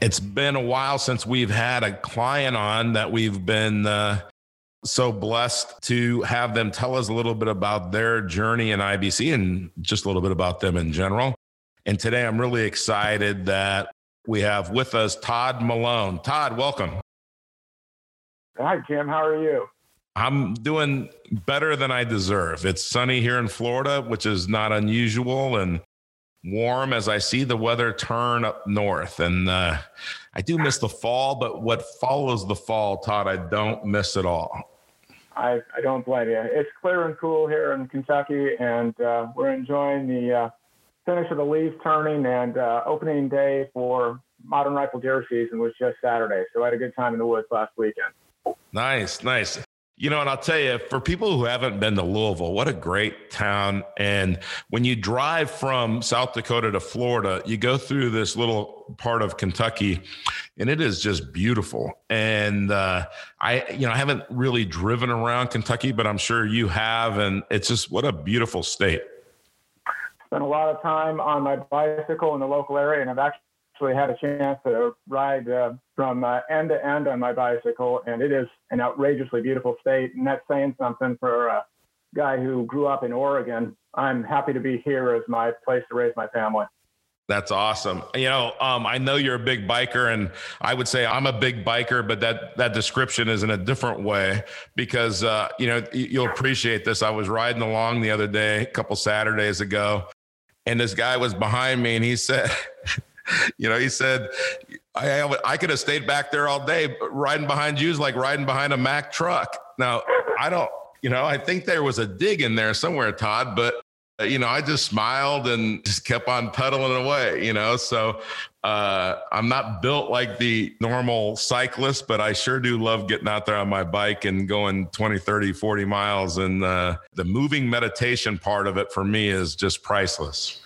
It's been a while since we've had a client on that we've been uh, so blessed to have them tell us a little bit about their journey in IBC and just a little bit about them in general. And today I'm really excited that we have with us Todd Malone. Todd, welcome. Hi, Jim. How are you? I'm doing better than I deserve. It's sunny here in Florida, which is not unusual. And warm as I see the weather turn up north. And uh, I do miss the fall, but what follows the fall, Todd, I don't miss at all. I, I don't blame you. It's clear and cool here in Kentucky, and uh, we're enjoying the uh, finish of the leaves turning and uh, opening day for modern rifle deer season was just Saturday. So I had a good time in the woods last weekend. Nice, nice. You know, and I'll tell you, for people who haven't been to Louisville, what a great town. And when you drive from South Dakota to Florida, you go through this little part of Kentucky, and it is just beautiful. And uh, I, you know, I haven't really driven around Kentucky, but I'm sure you have. And it's just what a beautiful state. Spent a lot of time on my bicycle in the local area, and I've actually actually had a chance to ride uh, from uh, end to end on my bicycle, and it is an outrageously beautiful state. And that's saying something for a guy who grew up in Oregon. I'm happy to be here as my place to raise my family. That's awesome. You know, um, I know you're a big biker, and I would say I'm a big biker, but that that description is in a different way because uh, you know you'll appreciate this. I was riding along the other day, a couple Saturdays ago, and this guy was behind me, and he said. you know, he said, I, I could have stayed back there all day. riding behind you is like riding behind a Mack truck. Now, I don't, you know, I think there was a dig in there somewhere, Todd, but, uh, you know, I just smiled and just kept on pedaling away, you know. So uh, I'm not built like the normal cyclist, but I sure do love getting out there on my bike and going 20, 30, 40 miles. And uh, the moving meditation part of it for me is just priceless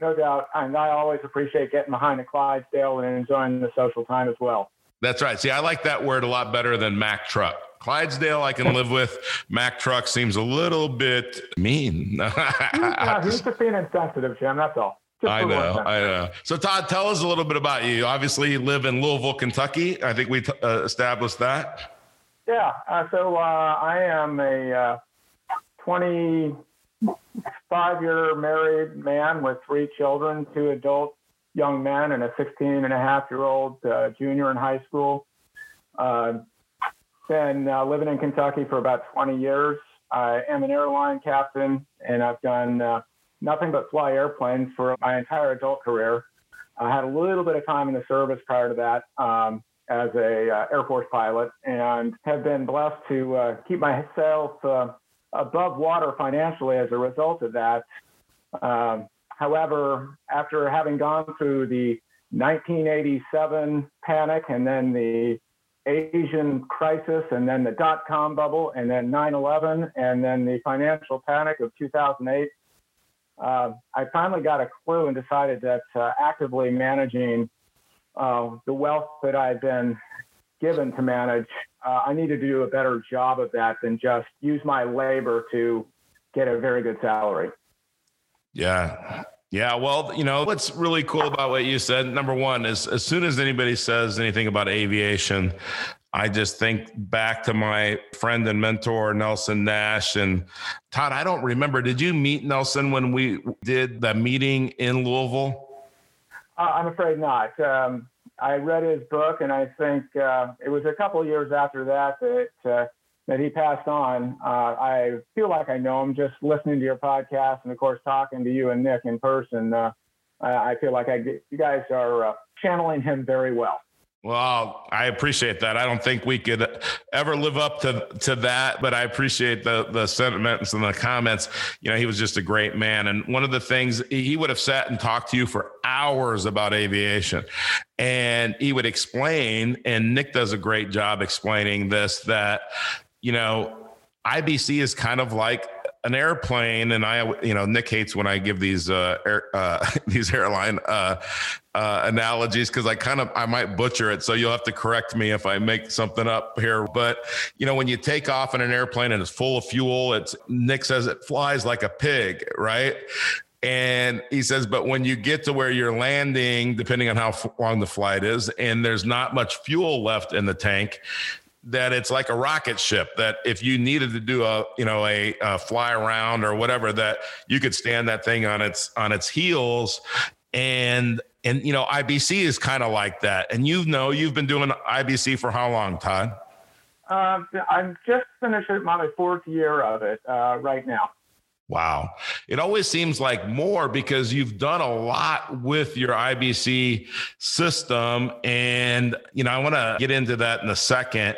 no doubt. And I always appreciate getting behind the Clydesdale and enjoying the social time as well. That's right. See, I like that word a lot better than Mack truck. Clydesdale, I can live with. Mack truck seems a little bit mean. yeah, he's just being insensitive, Jim. That's all. Just I know, I know. So, Todd, tell us a little bit about you. Obviously, you live in Louisville, Kentucky. I think we t- uh, established that. Yeah. Uh, so, uh, I am a uh, 20 five year married man with three children, two adult young men, and a 16 and a half year old uh, junior in high school. Uh, been uh, living in Kentucky for about 20 years. I am an airline captain, and I've done uh, nothing but fly airplanes for my entire adult career. I had a little bit of time in the service prior to that um, as a uh, Air Force pilot, and have been blessed to uh, keep myself above water financially as a result of that. Um, however, after having gone through the 1987 panic and then the Asian crisis and then the dot com bubble and then 9 11 and then the financial panic of 2008, uh, I finally got a clue and decided that uh, actively managing uh, the wealth that I've been given to manage uh, I need to do a better job of that than just use my labor to get a very good salary. Yeah. Yeah, well, you know, what's really cool about what you said, number one, is as soon as anybody says anything about aviation, I just think back to my friend and mentor, Nelson Nash. And Todd, I don't remember, did you meet Nelson when we did the meeting in Louisville? Uh, I'm afraid not. Um, I read his book, and I think uh, it was a couple years after that that uh, that he passed on. Uh, I feel like I know him just listening to your podcast, and of course talking to you and Nick in person. Uh, I feel like I, you guys are uh, channeling him very well. Well, I appreciate that. I don't think we could ever live up to to that, but I appreciate the the sentiments and the comments. You know, he was just a great man, and one of the things he would have sat and talked to you for hours about aviation, and he would explain. And Nick does a great job explaining this that you know IBC is kind of like an airplane, and I, you know, Nick hates when I give these uh, air, uh, these airline uh, uh, analogies because I kind of I might butcher it, so you'll have to correct me if I make something up here. But you know, when you take off in an airplane and it's full of fuel, it's Nick says it flies like a pig, right? And he says, but when you get to where you're landing, depending on how long the flight is, and there's not much fuel left in the tank, that it's like a rocket ship that if you needed to do a you know a, a, fly around or whatever that you could stand that thing on its on its heels. And and you know ibc is kind of like that. And you know you've been doing ibc for how long todd? Uh, i'm just finishing my fourth year of it uh, right now Wow. It always seems like more because you've done a lot with your IBC system. And, you know, I want to get into that in a second.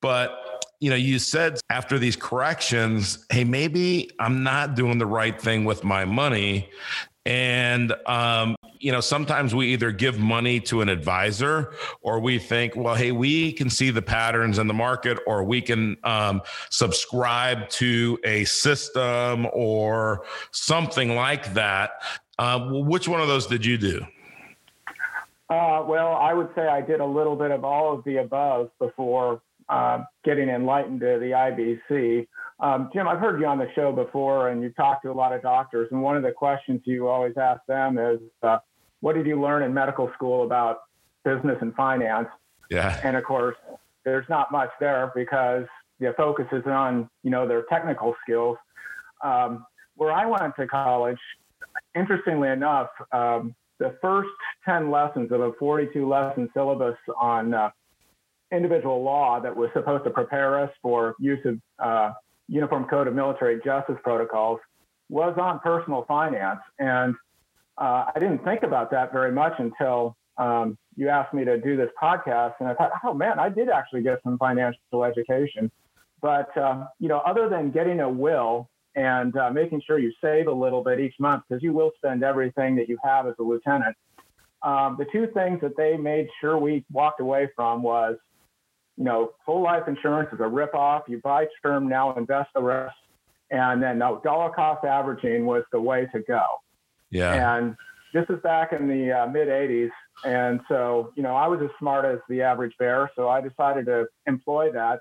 But, you know, you said after these corrections, hey, maybe I'm not doing the right thing with my money. And, um, you know, sometimes we either give money to an advisor or we think, well, hey, we can see the patterns in the market or we can um, subscribe to a system or something like that. Uh, which one of those did you do? Uh, well, I would say I did a little bit of all of the above before uh, getting enlightened to the IBC. Um, Jim, I've heard you on the show before, and you talked to a lot of doctors, and one of the questions you always ask them is, uh, "What did you learn in medical school about business and finance?" Yeah. And of course, there's not much there because the focus is on you know their technical skills. Um, where I went to college, interestingly enough, um, the first 10 lessons of a 42 lesson syllabus on uh, individual law that was supposed to prepare us for use of uh, Uniform Code of Military Justice Protocols was on personal finance. And uh, I didn't think about that very much until um, you asked me to do this podcast. And I thought, oh man, I did actually get some financial education. But, uh, you know, other than getting a will and uh, making sure you save a little bit each month, because you will spend everything that you have as a lieutenant, um, the two things that they made sure we walked away from was you know, whole life insurance is a ripoff. You buy term now, invest the rest. And then no, dollar cost averaging was the way to go. Yeah. And this is back in the uh, mid 80s. And so, you know, I was as smart as the average bear. So I decided to employ that.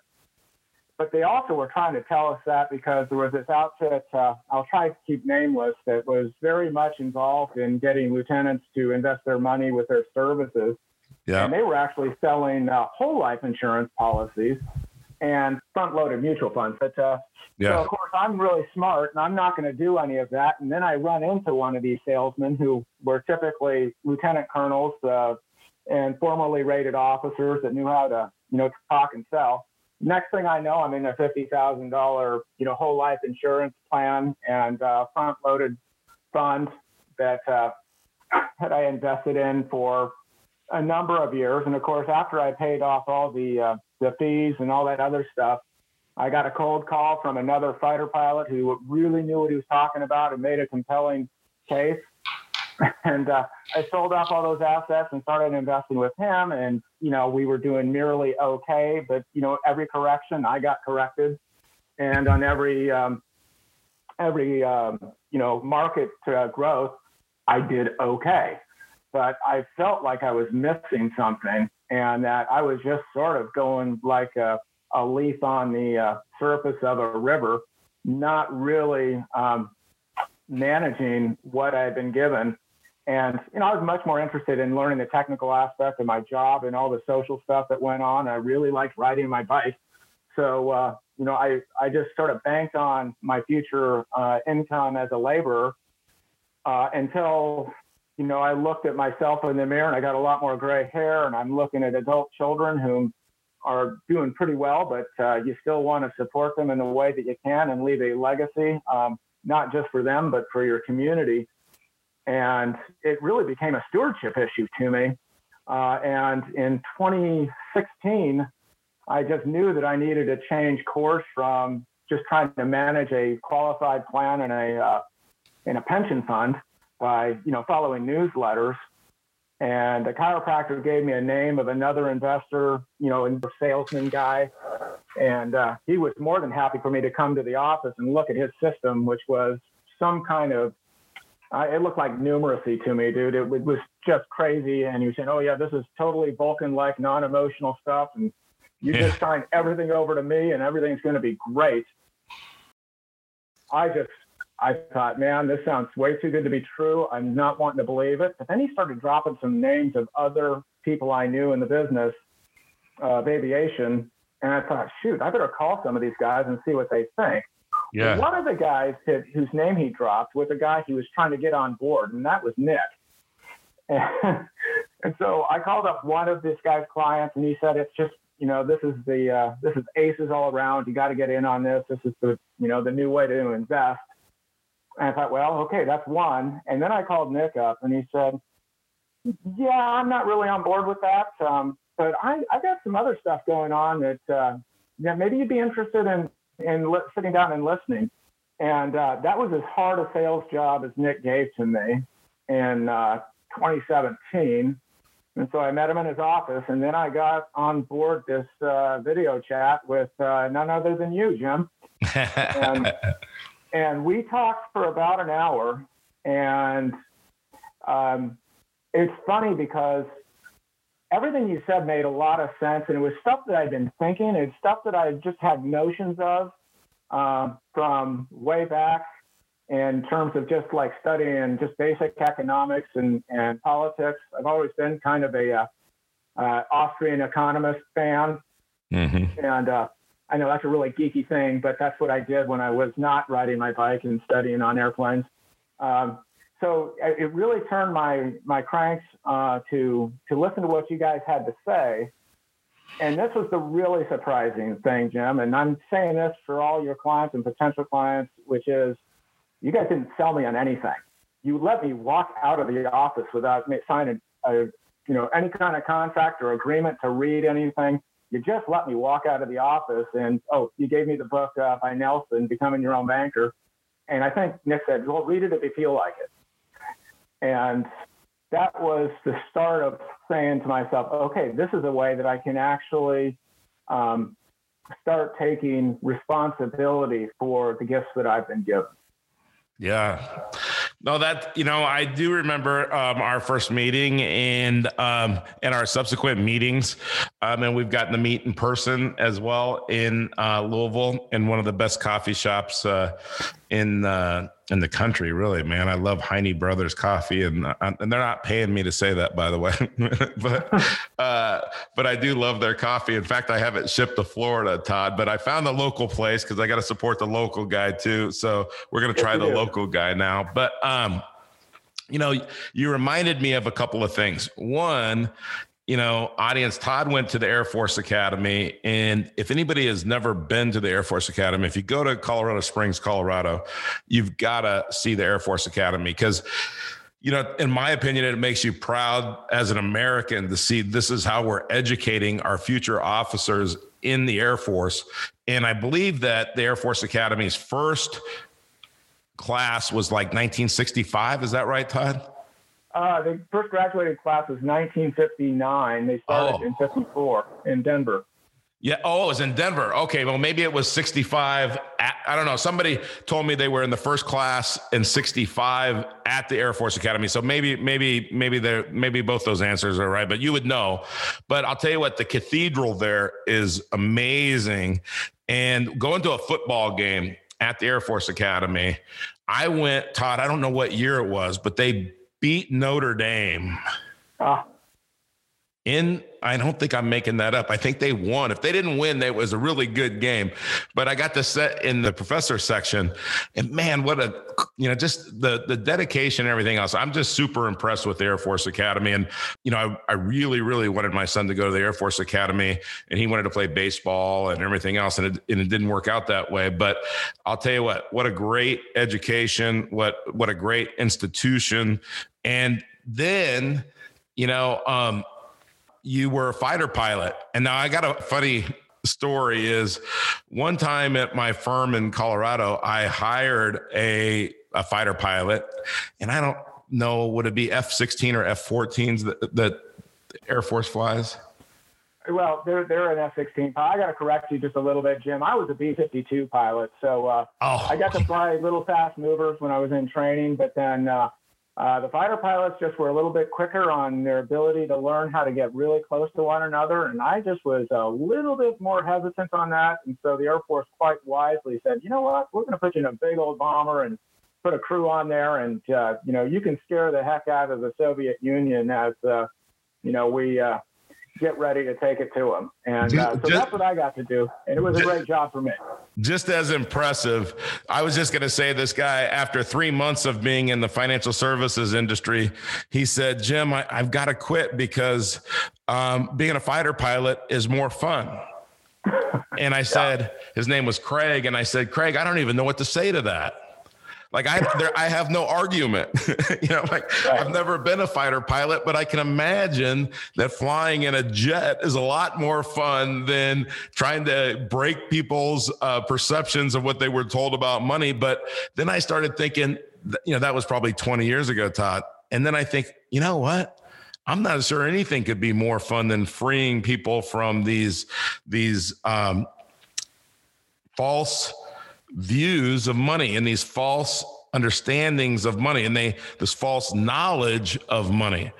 But they also were trying to tell us that because there was this outfit, uh, I'll try to keep nameless, that was very much involved in getting lieutenants to invest their money with their services. Yeah. And they were actually selling uh, whole life insurance policies and front loaded mutual funds. But uh, yeah. so, of course, I'm really smart and I'm not going to do any of that. And then I run into one of these salesmen who were typically lieutenant colonels uh, and formerly rated officers that knew how to, you know, talk and sell. Next thing I know, I'm in a fifty thousand dollar, you know, whole life insurance plan and uh, front loaded fund that uh, that I invested in for a number of years. And of course, after I paid off all the uh, the fees and all that other stuff, I got a cold call from another fighter pilot who really knew what he was talking about and made a compelling case. And uh, I sold off all those assets and started investing with him. And you know, we were doing merely okay, but you know, every correction I got corrected, and on every um, every um, you know market uh, growth, I did okay but I felt like I was missing something and that I was just sort of going like a, a leaf on the uh, surface of a river, not really um, managing what I had been given. And, you know, I was much more interested in learning the technical aspect of my job and all the social stuff that went on. I really liked riding my bike. So, uh, you know, I, I just sort of banked on my future uh, income as a laborer uh, until you know, I looked at myself in the mirror and I got a lot more gray hair, and I'm looking at adult children who are doing pretty well, but uh, you still want to support them in the way that you can and leave a legacy, um, not just for them, but for your community. And it really became a stewardship issue to me. Uh, and in 2016, I just knew that I needed to change course from just trying to manage a qualified plan in a uh, in a pension fund by you know following newsletters. And a chiropractor gave me a name of another investor, you know, a salesman guy, and uh, he was more than happy for me to come to the office and look at his system, which was some kind of uh, it looked like numeracy to me, dude. It, it was just crazy. And he was saying, "Oh yeah, this is totally Vulcan-like, non-emotional stuff, and you yeah. just sign everything over to me, and everything's going to be great." I just, I thought, man, this sounds way too good to be true. I'm not wanting to believe it. But then he started dropping some names of other people I knew in the business of aviation, and I thought, shoot, I better call some of these guys and see what they think. Yeah. One of the guys that, whose name he dropped was a guy he was trying to get on board, and that was Nick. And, and so I called up one of this guy's clients, and he said, "It's just you know this is the uh, this is aces all around. You got to get in on this. This is the you know the new way to invest." And I thought, well, okay, that's one. And then I called Nick up, and he said, "Yeah, I'm not really on board with that, um, but I I got some other stuff going on that uh, yeah maybe you'd be interested in in li- sitting down and listening." And uh, that was as hard a sales job as Nick gave to me in uh, 2017. And so I met him in his office, and then I got on board this uh, video chat with uh, none other than you, Jim. and, and, we talked for about an hour. And um, it's funny because everything you said made a lot of sense, and it was stuff that I'd been thinking. It's stuff that I just had notions of um, from way back in terms of just like studying just basic economics and, and politics. I've always been kind of a uh, uh, Austrian economist fan. Mm-hmm. And uh, I know that's a really geeky thing, but that's what I did when I was not riding my bike and studying on airplanes. Um, so it really turned my my cranks uh, to to listen to what you guys had to say. And this was the really surprising thing, Jim. And I'm saying this for all your clients and potential clients, which is you guys didn't sell me on anything. You let me walk out of the office without signing a, you know, any kind of contract or agreement to read anything. You just let me walk out of the office and, oh, you gave me the book uh, by Nelson, Becoming Your Own Banker. And I think Nick said, well, read it if you feel like it. And that was the start of saying to myself, okay, this is a way that I can actually um, start taking responsibility for the gifts that I've been given. Yeah. No, that you know, I do remember um, our first meeting and um, and our subsequent meetings, um, and we've gotten to meet in person as well in uh, Louisville in one of the best coffee shops uh, in uh, in the country. Really, man, I love Heine Brothers Coffee, and uh, and they're not paying me to say that, by the way, but uh, but I do love their coffee. In fact, I have it shipped to Florida, Todd. But I found the local place because I got to support the local guy too. So we're gonna try the local guy now. But um, you know, you reminded me of a couple of things. One, you know, audience, Todd went to the Air Force Academy. And if anybody has never been to the Air Force Academy, if you go to Colorado Springs, Colorado, you've got to see the Air Force Academy because, you know, in my opinion, it makes you proud as an American to see this is how we're educating our future officers in the Air Force. And I believe that the Air Force Academy's first class was like 1965. Is that right, Todd? Uh, the first graduating class was 1959. They started oh. in 54 in Denver. Yeah. Oh, it was in Denver. Okay. Well, maybe it was 65. At, I don't know. Somebody told me they were in the first class in 65 at the Air Force Academy. So maybe, maybe, maybe there, maybe both those answers are right, but you would know. But I'll tell you what, the cathedral there is amazing. And going to a football game at the Air Force Academy, I went, Todd, I don't know what year it was, but they beat Notre Dame. Ah. In, I don't think I'm making that up. I think they won. If they didn't win, that was a really good game. But I got to set in the professor section, and man, what a you know just the the dedication and everything else. I'm just super impressed with the Air Force Academy, and you know I, I really really wanted my son to go to the Air Force Academy, and he wanted to play baseball and everything else, and it, and it didn't work out that way. But I'll tell you what, what a great education, what what a great institution, and then, you know, um, you were a fighter pilot. And now I got a funny story is one time at my firm in Colorado, I hired a, a fighter pilot, and I don't know, would it be F 16 or F 14s that, that Air Force flies? Well, they're they're an F-16 I got to correct you just a little bit, Jim. I was a B-52 pilot, so uh, oh. I got to fly little fast movers when I was in training. But then uh, uh, the fighter pilots just were a little bit quicker on their ability to learn how to get really close to one another, and I just was a little bit more hesitant on that. And so the Air Force quite wisely said, you know what, we're going to put you in a big old bomber and put a crew on there, and uh, you know you can scare the heck out of the Soviet Union as uh, you know we uh, get ready to take it to them. And uh, so just, that's what I got to do. And it was a great job for me. Just as impressive. I was just going to say this guy, after three months of being in the financial services industry, he said, Jim, I, have got to quit because um, being a fighter pilot is more fun. and I said, yeah. his name was Craig. And I said, Craig, I don't even know what to say to that. Like I, there, I have no argument. you know, like right. I've never been a fighter pilot, but I can imagine that flying in a jet is a lot more fun than trying to break people's uh, perceptions of what they were told about money. But then I started thinking, you know, that was probably 20 years ago, Todd. And then I think, you know what? I'm not sure anything could be more fun than freeing people from these these um, false views of money and these false understandings of money and they this false knowledge of money.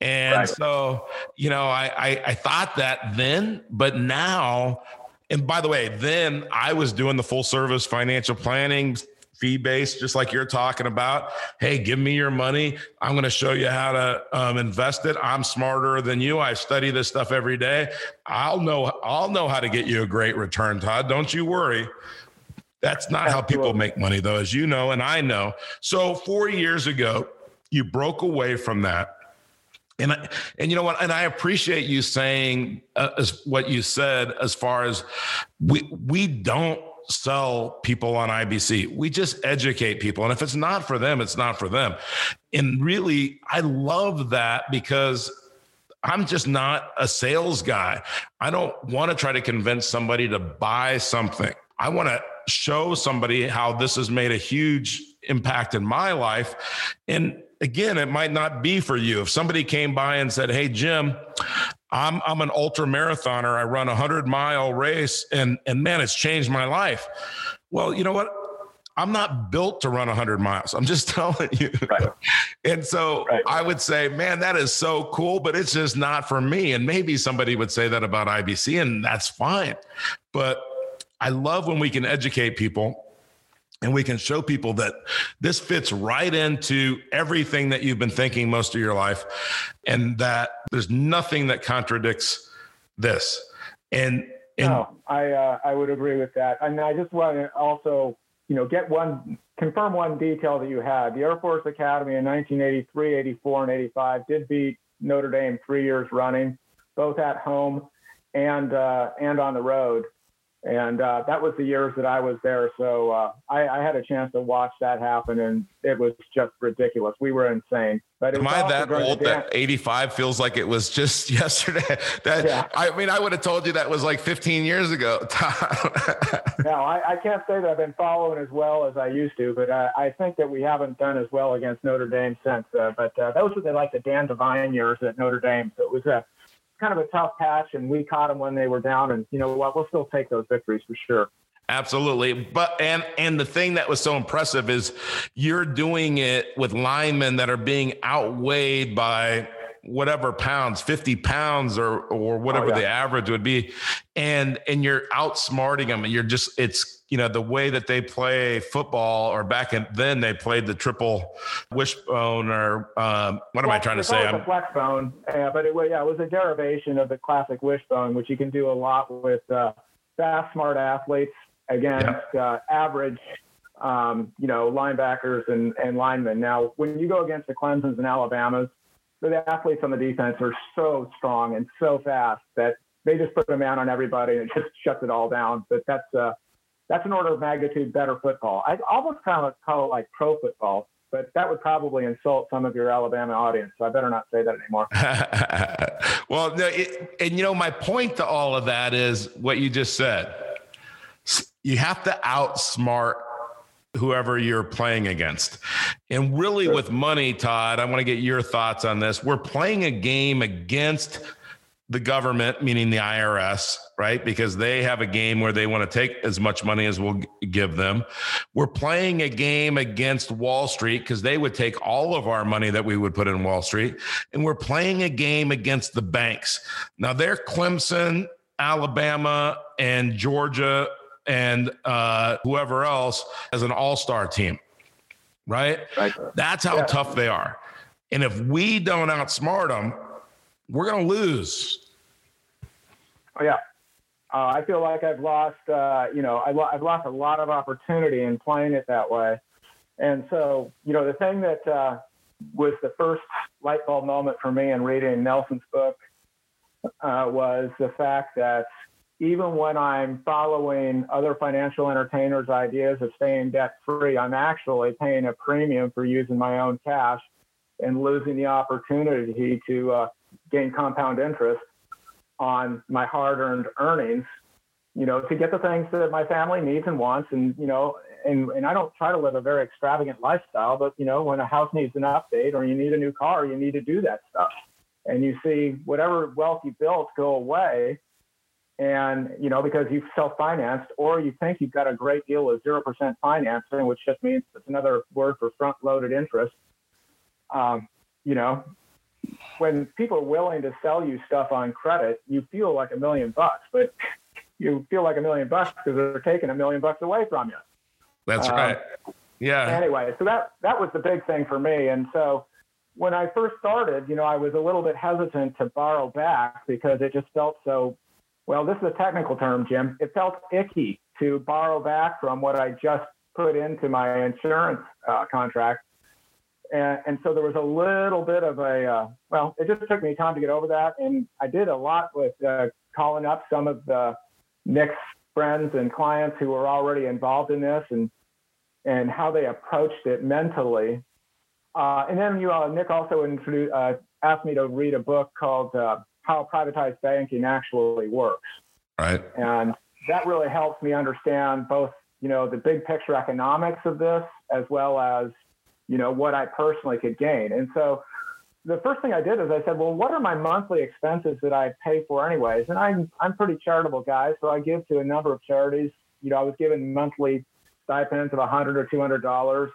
And right. so you know I, I i thought that then but now and by the way then i was doing the full service financial planning fee based just like you're talking about. Hey give me your money. I'm going to show you how to um, invest it. I'm smarter than you. I study this stuff every day. I'll know i'll know how to get you a great return todd. Don't you worry that's not how people make money, though, as you know, and I know. So, four years ago, you broke away from that. And I, and you know what? And I appreciate you saying uh, as what you said as far as we we don't sell people on IBC. We just educate people, and if it's not for them, it's not for them. And really, I love that because I'm just not a sales guy. I don't want to try to convince somebody to buy something. I want to show somebody how this has made a huge impact in my life. And again, it might not be for you. If somebody came by and said, Hey, Jim, I'm, I'm an ultra marathoner. I run a hundred mile race and, and man, it's changed my life. Well, you know what? I'm not built to run 100 miles. I'm just telling you. Right. And so right. I would say, man, that is so cool, but it's just not for me. And maybe somebody would say that about IBC, and that's fine. But I love when we can educate people and we can show people that this fits right into everything that you've been thinking most of your life and that there's nothing that contradicts this. And, and no, I, uh, I would agree with that. And I just want to also, you know, get one, confirm one detail that you had. The Air Force Academy in 1983, 84, and 85 did beat Notre Dame three years running, both at home and, uh, and on the road and uh, that was the years that I was there. So uh, I, I, had a chance to watch that happen, and it was just ridiculous. We were insane. But am I that old that 85 feels like it was just yesterday? that yeah. I mean, I would have told you that was like 15 years ago. no, I, I, can't say that I've been following as well as I used to, but I, I think that we haven't done as well against Notre Dame since. Uh, but uh, those were the, like the Dan Devine years at Notre Dame. So it was a kind of a tough patch, and we caught them when they were down. And you know what? We'll still take those victories for sure. Absolutely. But and and the thing that was so impressive is you're doing it with linemen that are being outweighed by whatever pounds 50 pounds or or whatever oh, yeah. the average would be and and you're outsmarting them and you're just it's you know the way that they play football or back in then they played the triple wishbone or um, what am I trying to say? I'm flex bone, yeah, but it was yeah it was a derivation of the classic wishbone, which you can do a lot with uh, fast, smart athletes against yeah. uh, average um, you know, linebackers and, and linemen. Now, when you go against the Clemsons and Alabamas, the athletes on the defense are so strong and so fast that they just put a man on everybody and it just shuts it all down. But that's uh, that's an order of magnitude better football. I almost kind of call it like pro football, but that would probably insult some of your Alabama audience. So I better not say that anymore. well, no, it, and you know, my point to all of that is what you just said. You have to outsmart whoever you're playing against. And really, sure. with money, Todd, I want to get your thoughts on this. We're playing a game against the government, meaning the IRS, right? Because they have a game where they want to take as much money as we'll give them. We're playing a game against Wall Street because they would take all of our money that we would put in Wall Street. And we're playing a game against the banks. Now, they're Clemson, Alabama, and Georgia, and uh, whoever else as an all star team, right? right? That's how yeah. tough they are. And if we don't outsmart them, we're going to lose. Oh, yeah. Uh, I feel like I've lost, uh, you know, I have lost a lot of opportunity in playing it that way. And so, you know, the thing that uh, was the first light bulb moment for me in reading Nelson's book uh, was the fact that even when I'm following other financial entertainers' ideas of staying debt free, I'm actually paying a premium for using my own cash and losing the opportunity to uh, gain compound interest on my hard-earned earnings, you know, to get the things that my family needs and wants. And, you know, and, and I don't try to live a very extravagant lifestyle, but, you know, when a house needs an update or you need a new car, you need to do that stuff. And you see whatever wealth you built go away. And, you know, because you've self-financed or you think you've got a great deal of 0% financing, which just means it's another word for front-loaded interest. Um, you know, when people are willing to sell you stuff on credit, you feel like a million bucks, but you feel like a million bucks because they're taking a million bucks away from you. That's um, right. Yeah. Anyway, so that that was the big thing for me, and so when I first started, you know, I was a little bit hesitant to borrow back because it just felt so. Well, this is a technical term, Jim. It felt icky to borrow back from what I just put into my insurance uh, contract. And, and, so there was a little bit of a uh, well it just took me time to get over that. And i did a lot with uh, calling up some of the nick's friends and clients who were already involved in this and and how they approached it mentally. Uh, and then you uh, nick also introduced, uh, asked me to read a book called how privatized banking actually works right and that really helps me understand both you know the big picture economics of this as well as you know, what I personally could gain. And so the first thing I did is I said, well, what are my monthly expenses that I pay for anyways? And I'm, I'm pretty charitable guy. So I give to a number of charities. You know, I was given monthly stipends of a hundred or $200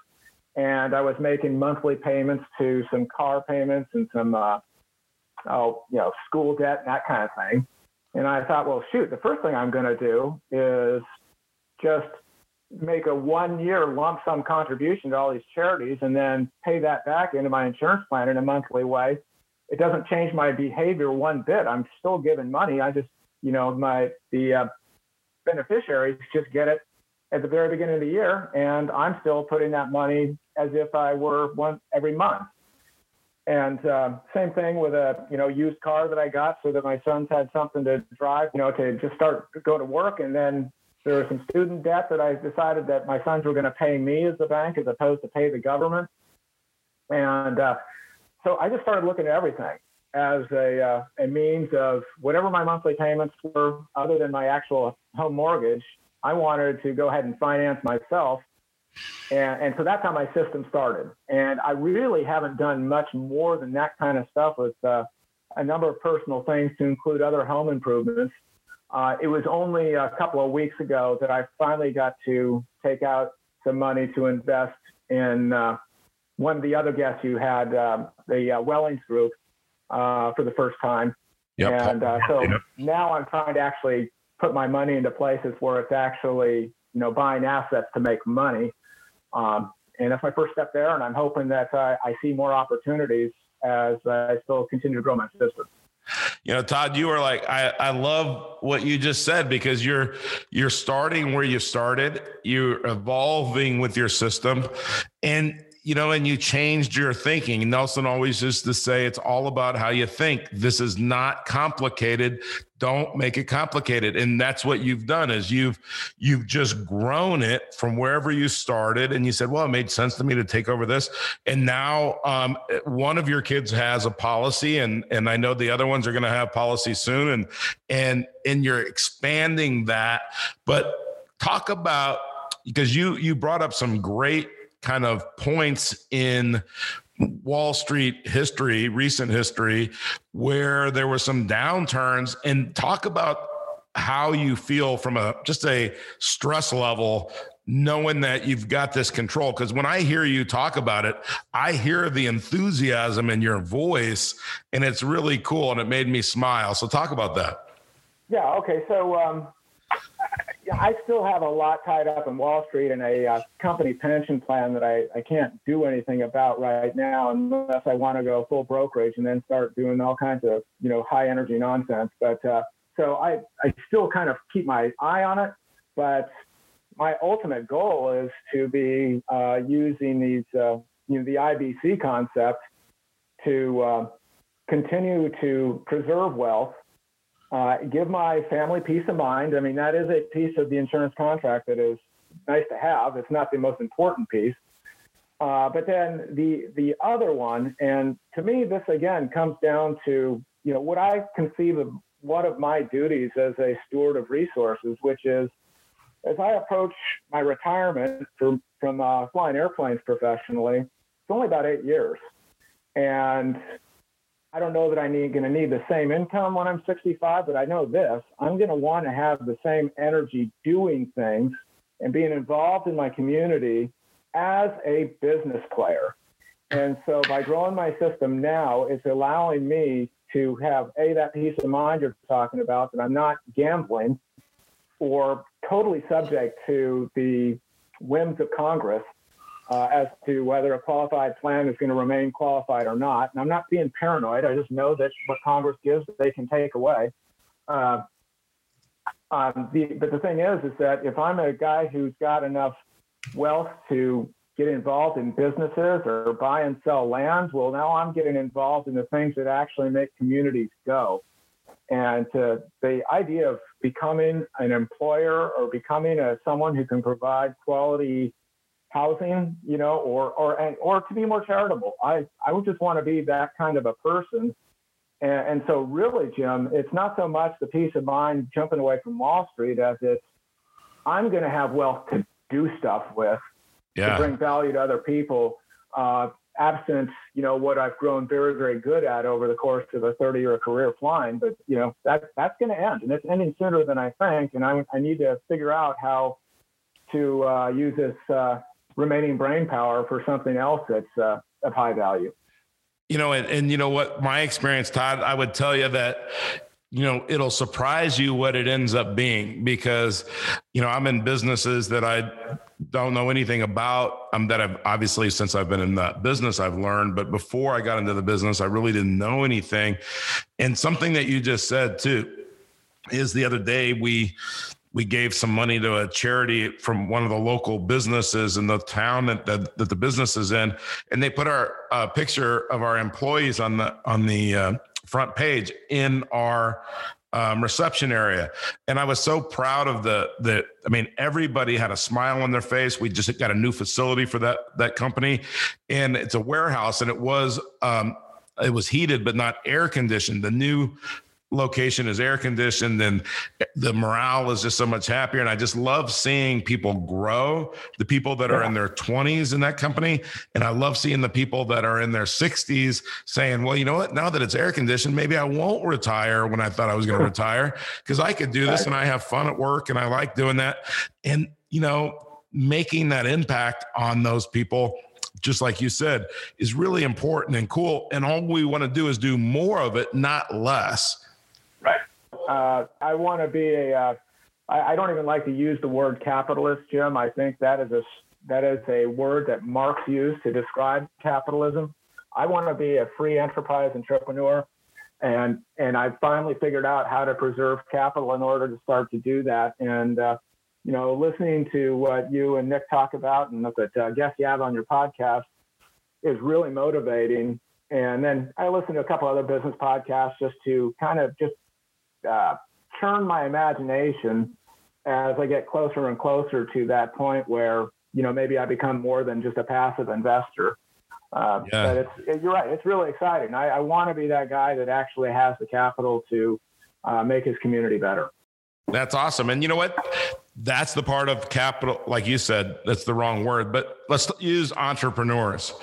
and I was making monthly payments to some car payments and some, uh, oh, you know, school debt and that kind of thing. And I thought, well, shoot, the first thing I'm going to do is just make a one year lump sum contribution to all these charities and then pay that back into my insurance plan in a monthly way, it doesn't change my behavior one bit. I'm still giving money. I just, you know, my the uh, beneficiaries just get it at the very beginning of the year, and I'm still putting that money as if I were one every month. And uh, same thing with a you know used car that I got so that my sons had something to drive, you know, to just start go to work, and then there was some student debt that I decided that my sons were going to pay me as the bank as opposed to pay the government. And uh, so I just started looking at everything as a, uh, a means of whatever my monthly payments were, other than my actual home mortgage, I wanted to go ahead and finance myself. And, and so that's how my system started. And I really haven't done much more than that kind of stuff with uh, a number of personal things to include other home improvements. Uh, it was only a couple of weeks ago that I finally got to take out some money to invest in uh, one of the other guests you had, um, the uh, Wellings Group, uh, for the first time. Yep. And uh, so yep. now I'm trying to actually put my money into places where it's actually, you know, buying assets to make money. Um, and that's my first step there. And I'm hoping that I see more opportunities as I still continue to grow my business you know todd you are like I, I love what you just said because you're you're starting where you started you're evolving with your system and you know, and you changed your thinking. Nelson always used to say it's all about how you think. This is not complicated. Don't make it complicated. And that's what you've done is you've you've just grown it from wherever you started. And you said, well, it made sense to me to take over this. And now um, one of your kids has a policy, and and I know the other ones are going to have policy soon. And and and you're expanding that. But talk about because you you brought up some great kind of points in Wall Street history, recent history, where there were some downturns, and talk about how you feel from a just a stress level knowing that you've got this control. Because when i hear you talk about it i hear the enthusiasm in your voice and it's really cool and it made me smile. So talk about that. Yeah okay. So um, I still have a lot tied up in Wall Street and a uh, company pension plan that I, I can't do anything about right now unless I want to go full brokerage and then start doing all kinds of you know high energy nonsense. But uh, so I I still kind of keep my eye on it, but my ultimate goal is to be uh, using these uh, you know the IBC concept to uh, continue to preserve wealth uh, give my family peace of mind. I mean, that is a piece of the insurance contract that is nice to have. It's not the most important piece. Uh, but then the the other one, and to me, this again comes down to you know what I conceive of one of my duties as a steward of resources, which is as I approach my retirement from from uh, flying airplanes professionally, it's only about eight years, and I don't know that I need going to need the same income when I'm 65, but I know this: I'm going to want to have the same energy doing things and being involved in my community as a business player. And so by growing my system now, it's allowing me to have a that peace of mind you're talking about that I'm not gambling or totally subject to the whims of Congress uh, as to whether a qualified plan is going to remain qualified or not. And I'm not being paranoid. I just know that what Congress gives, they can take away. Uh, um, the, but the thing is, is that if I'm a guy who's got enough wealth to get involved in businesses or buy and sell land, well, now I'm getting involved in the things that actually make communities go. And uh, the idea of becoming an employer or becoming a, someone who can provide quality housing, you know, or or and, or to be more charitable. I I would just want to be that kind of a person. And, and so really, Jim, it's not so much the peace of mind jumping away from Wall Street as it's I'm going to have wealth to do stuff with, yeah. to bring value to other people. Uh, absent, you know, what I've grown very, very good at over the course of a 30 year career flying. But, you know, that, that's going to end and it's ending sooner than I think. And I, I need to figure out how to uh, use this uh, remaining brain power for something else that's uh, of high value. You know, and, and you know what, my experience, Todd, I would tell you that you know it'll surprise you what it ends up being because you know i'm in businesses that i don't know anything about um, that i've obviously since i've been in that business i've learned but before i got into the business i really didn't know anything and something that you just said too is the other day we we gave some money to a charity from one of the local businesses in the town that, that, that the business is in, and they put our uh, picture of our employees on the on the uh, front page in our um, reception area. And I was so proud of the the. I mean, everybody had a smile on their face. We just got a new facility for that that company, and it's a warehouse, and it was um, it was heated but not air conditioned. The new location is air conditioned and the morale is just so much happier. And i just love seeing people grow the people that are in their 20s in that company. And i love seeing the people that are in their 60s saying well you know what? Now that it's air conditioned maybe i won't retire when i thought i was going to retire because i could do this and i have fun at work and i like doing that. And you know making that impact on those people just like you said, is really important and cool. And all we want to do is do more of it, not less. Uh, I want to be a. Uh, I, I don't even like to use the word capitalist, Jim. I think that is a that is a word that Marx used to describe capitalism. I want to be a free enterprise entrepreneur, and and I finally figured out how to preserve capital in order to start to do that. And uh, you know, listening to what you and Nick talk about and the uh, guests you have on your podcast, is really motivating. And then I listen to a couple other business podcasts just to kind of just uh, turn my imagination as I get closer and closer to that point where you know maybe I become more than just a passive investor. Uh, yeah. But it's you're right. It's really exciting. I, I want to be that guy that actually has the capital to uh, make his community better. That's awesome. And you know what? That's the part of capital, like you said, that's the wrong word, but let's use entrepreneurs.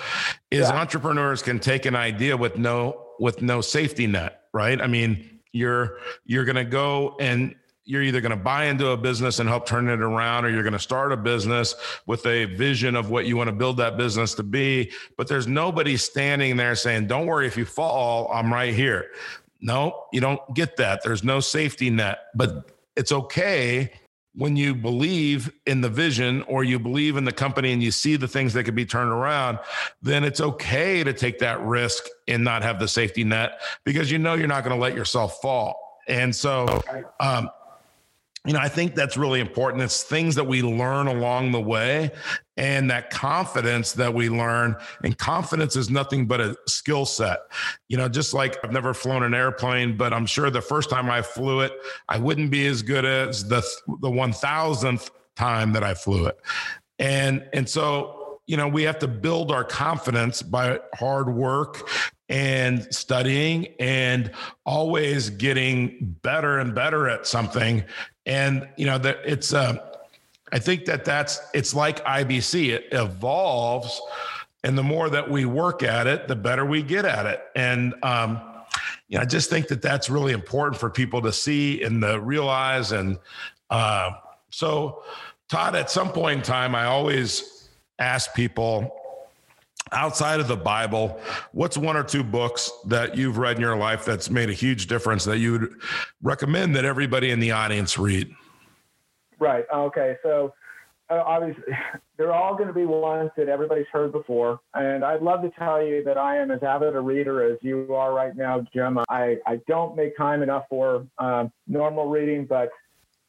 Is yeah. entrepreneurs can take an idea with no with no safety net, right? I mean, you're you're going to go and you're either going to buy into a business and help turn it around or you're going to start a business with a vision of what you want to build that business to be. But there's nobody standing there saying don't worry if you fall i'm right here. No you don't get that. There's no safety net. But it's okay when you believe in the vision or you believe in the company and you see the things that could be turned around, then it's okay to take that risk and not have the safety net because you know you're not going to let yourself fall. And so, um, you know, I think that's really important. It's things that we learn along the way and that confidence that we learn. And confidence is nothing but a skill set. You know, just like I've never flown an airplane, but I'm sure the first time I flew it, I wouldn't be as good as the the 1000th time that I flew it. And and so, you know, we have to build our confidence by hard work and studying and always getting better and better at something and you know that it's uh, I think that that's it's like IBC. It evolves, and the more that we work at it, the better we get at it. And um, you know, I just think that that's really important for people to see and to realize. And uh, so, Todd, at some point in time, I always ask people outside of the Bible, what's one or two books that you've read in your life that's made a huge difference that you would recommend that everybody in the audience read? Right. Okay. So uh, obviously, they're all going to be ones that everybody's heard before. And I'd love to tell you that I am as avid a reader as you are right now, Jim. I, I don't make time enough for uh, normal reading, but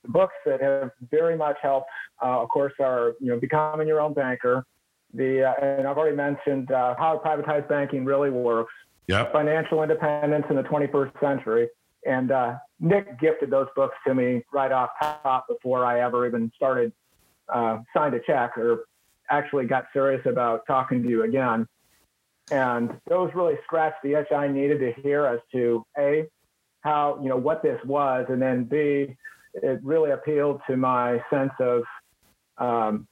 the books that have very much helped, uh, of course, are you know becoming your own banker, the uh, and I've already mentioned uh, how privatized banking really works. Yeah. Financial independence in the 21st century. And uh, Nick gifted those books to me right off top before I ever even started uh, signed a check or actually got serious about talking to you again. And those really scratched the itch I needed to hear as to a how you know what this was, and then b it really appealed to my sense of um,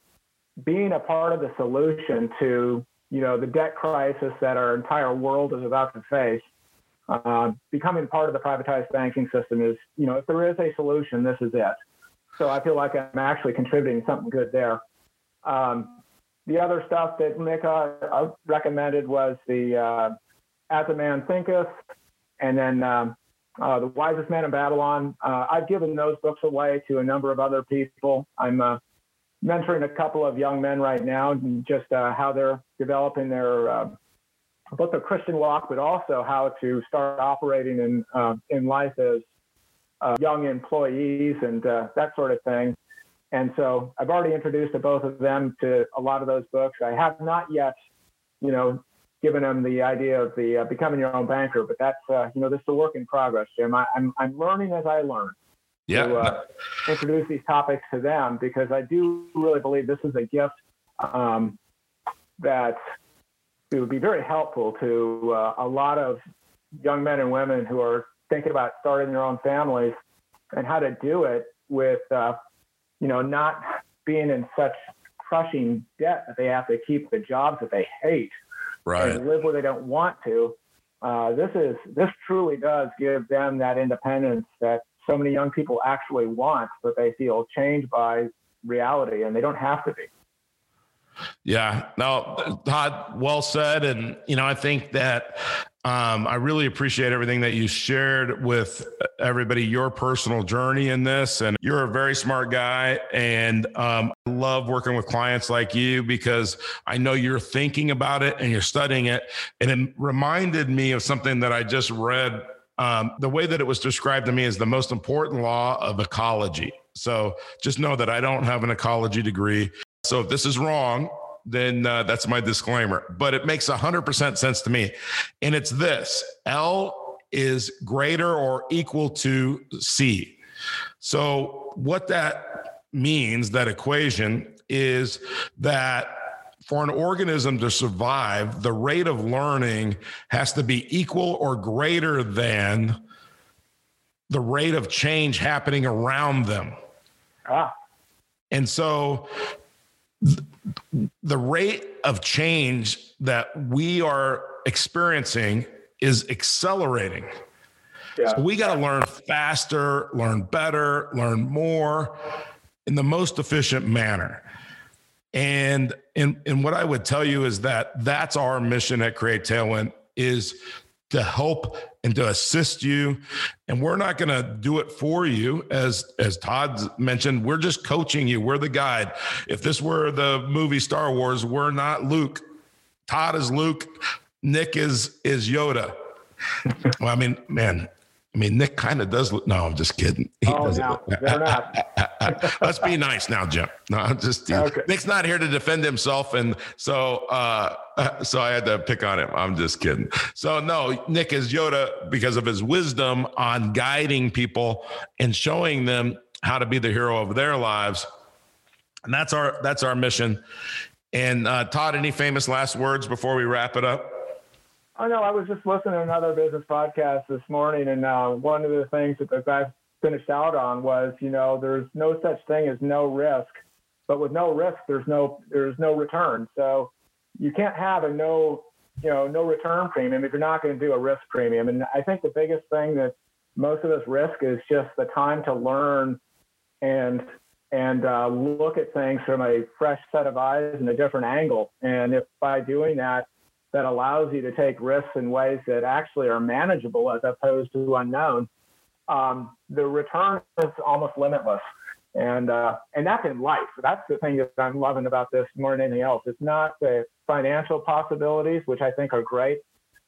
being a part of the solution to you know the debt crisis that our entire world is about to face. Uh, becoming part of the privatized banking system is, you know, if there is a solution, this is it. So I feel like I'm actually contributing something good there. Um, the other stuff that Nick uh, recommended was the uh, As a Man Thinketh, and then um, uh, The Wisest Man in Babylon. Uh, I've given those books away to a number of other people. I'm uh, mentoring a couple of young men right now, and just uh, how they're developing their uh, both their Christian walk, but also how to start operating in uh, in life as uh, young employees and uh, that sort of thing. And so I've already introduced both of them to a lot of those books. I have not yet, you know, given them the idea of the uh, becoming your own banker, but that's you know this is a work in progress, Jim. I, I'm I'm learning as I learn yeah. to uh, introduce these topics to them because I do really believe this is a gift um, that it would be very helpful to uh, a lot of young men and women who are thinking about starting their own families and how to do it with, uh, you know, not being in such crushing debt that they have to keep the jobs that they hate right. and live where they don't want to. Uh, this is this truly does give them that independence that so many young people actually want, but they feel changed by reality and they don't have to be. Yeah, no, Todd, well said. And, you know, I think that um, I really appreciate everything that you shared with everybody, your personal journey in this. And you're a very smart guy. And um, I love working with clients like you because I know you're thinking about it and you're studying it. And it reminded me of something that I just read um, the way that it was described to me is the most important law of ecology. So just know that I don't have an ecology degree. So if this is wrong, then uh, that's my disclaimer. But it makes 100% sense to me. And it's this L is greater or equal to C. So, what that means, that equation, is that for an organism to survive, the rate of learning has to be equal or greater than the rate of change happening around them. Ah. And so the rate of change that we are experiencing is accelerating. Yeah. So we got to learn faster, learn better, learn more in the most efficient manner. And and and what I would tell you is that that's our mission at Create Tailwind is to help and to assist you. And we're not going to do it for you. As as todd mentioned we're just coaching you. We're the guide. If this were the movie star wars we're not luke. Todd is luke. Nick is is yoda. Well i mean man I mean, Nick kind of does look. No, I'm just kidding. He oh, no, they're not. Let's be nice now, Jim. No, I'm just okay. Nick's not here to defend himself, and so uh, so I had to pick on him. I'm just kidding. So no, Nick is Yoda because of his wisdom on guiding people and showing them how to be the hero of their lives, and that's our that's our mission. And uh, Todd, any famous last words before we wrap it up? Oh no, I was just listening to another business podcast this morning, and uh, one of the things that the guy finished out on was, you know, there's no such thing as no risk, but with no risk, there's no there's no return. So you can't have a no you know no return premium if you're not going to do a risk premium. And I think the biggest thing that most of us risk is just the time to learn and and uh, look at things from a fresh set of eyes and a different angle. And if by doing that that allows you to take risks in ways that actually are manageable as opposed to unknown, um, the return is almost limitless. And uh, and that's in life. That's the thing that I'm loving about this more than anything else. It's not the financial possibilities, which I think are great,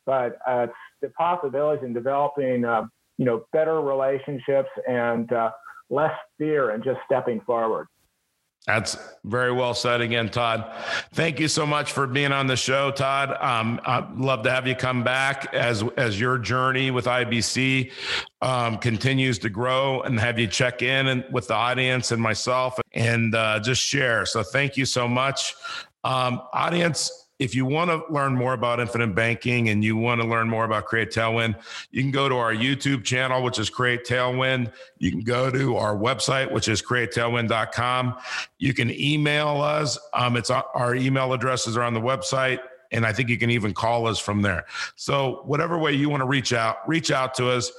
but uh, it's the possibilities in developing, uh, you know, better relationships and uh, less fear and just stepping forward. That's very well said again, Todd. Thank you so much for being on the show, Todd. Um, I'd love to have you come back as as your journey with IBC um, continues to grow, and have you check in and with the audience and myself, and uh, just share. So, thank you so much, um, audience if you want to learn more about infinite banking and you want to learn more about Create Tailwind, you can go to our YouTube channel, which is Create Tailwind. You can go to our website, which is createtailwind.com. You can email us. Um, it's our email addresses are on the website. And I think you can even call us from there. So, whatever way you want to reach out, reach out to us.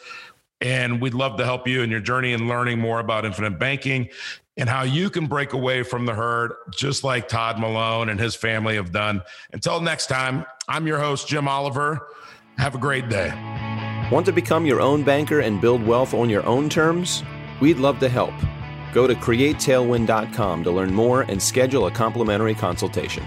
And we'd love to help you in your journey and learning more about infinite banking and how you can break away from the herd, just like Todd Malone and his family have done. Until next time, I'm your host, Jim Oliver. Have a great day. Want to become your own banker and build wealth on your own terms? We'd love to help. Go to createtailwind.com to learn more and schedule a complimentary consultation.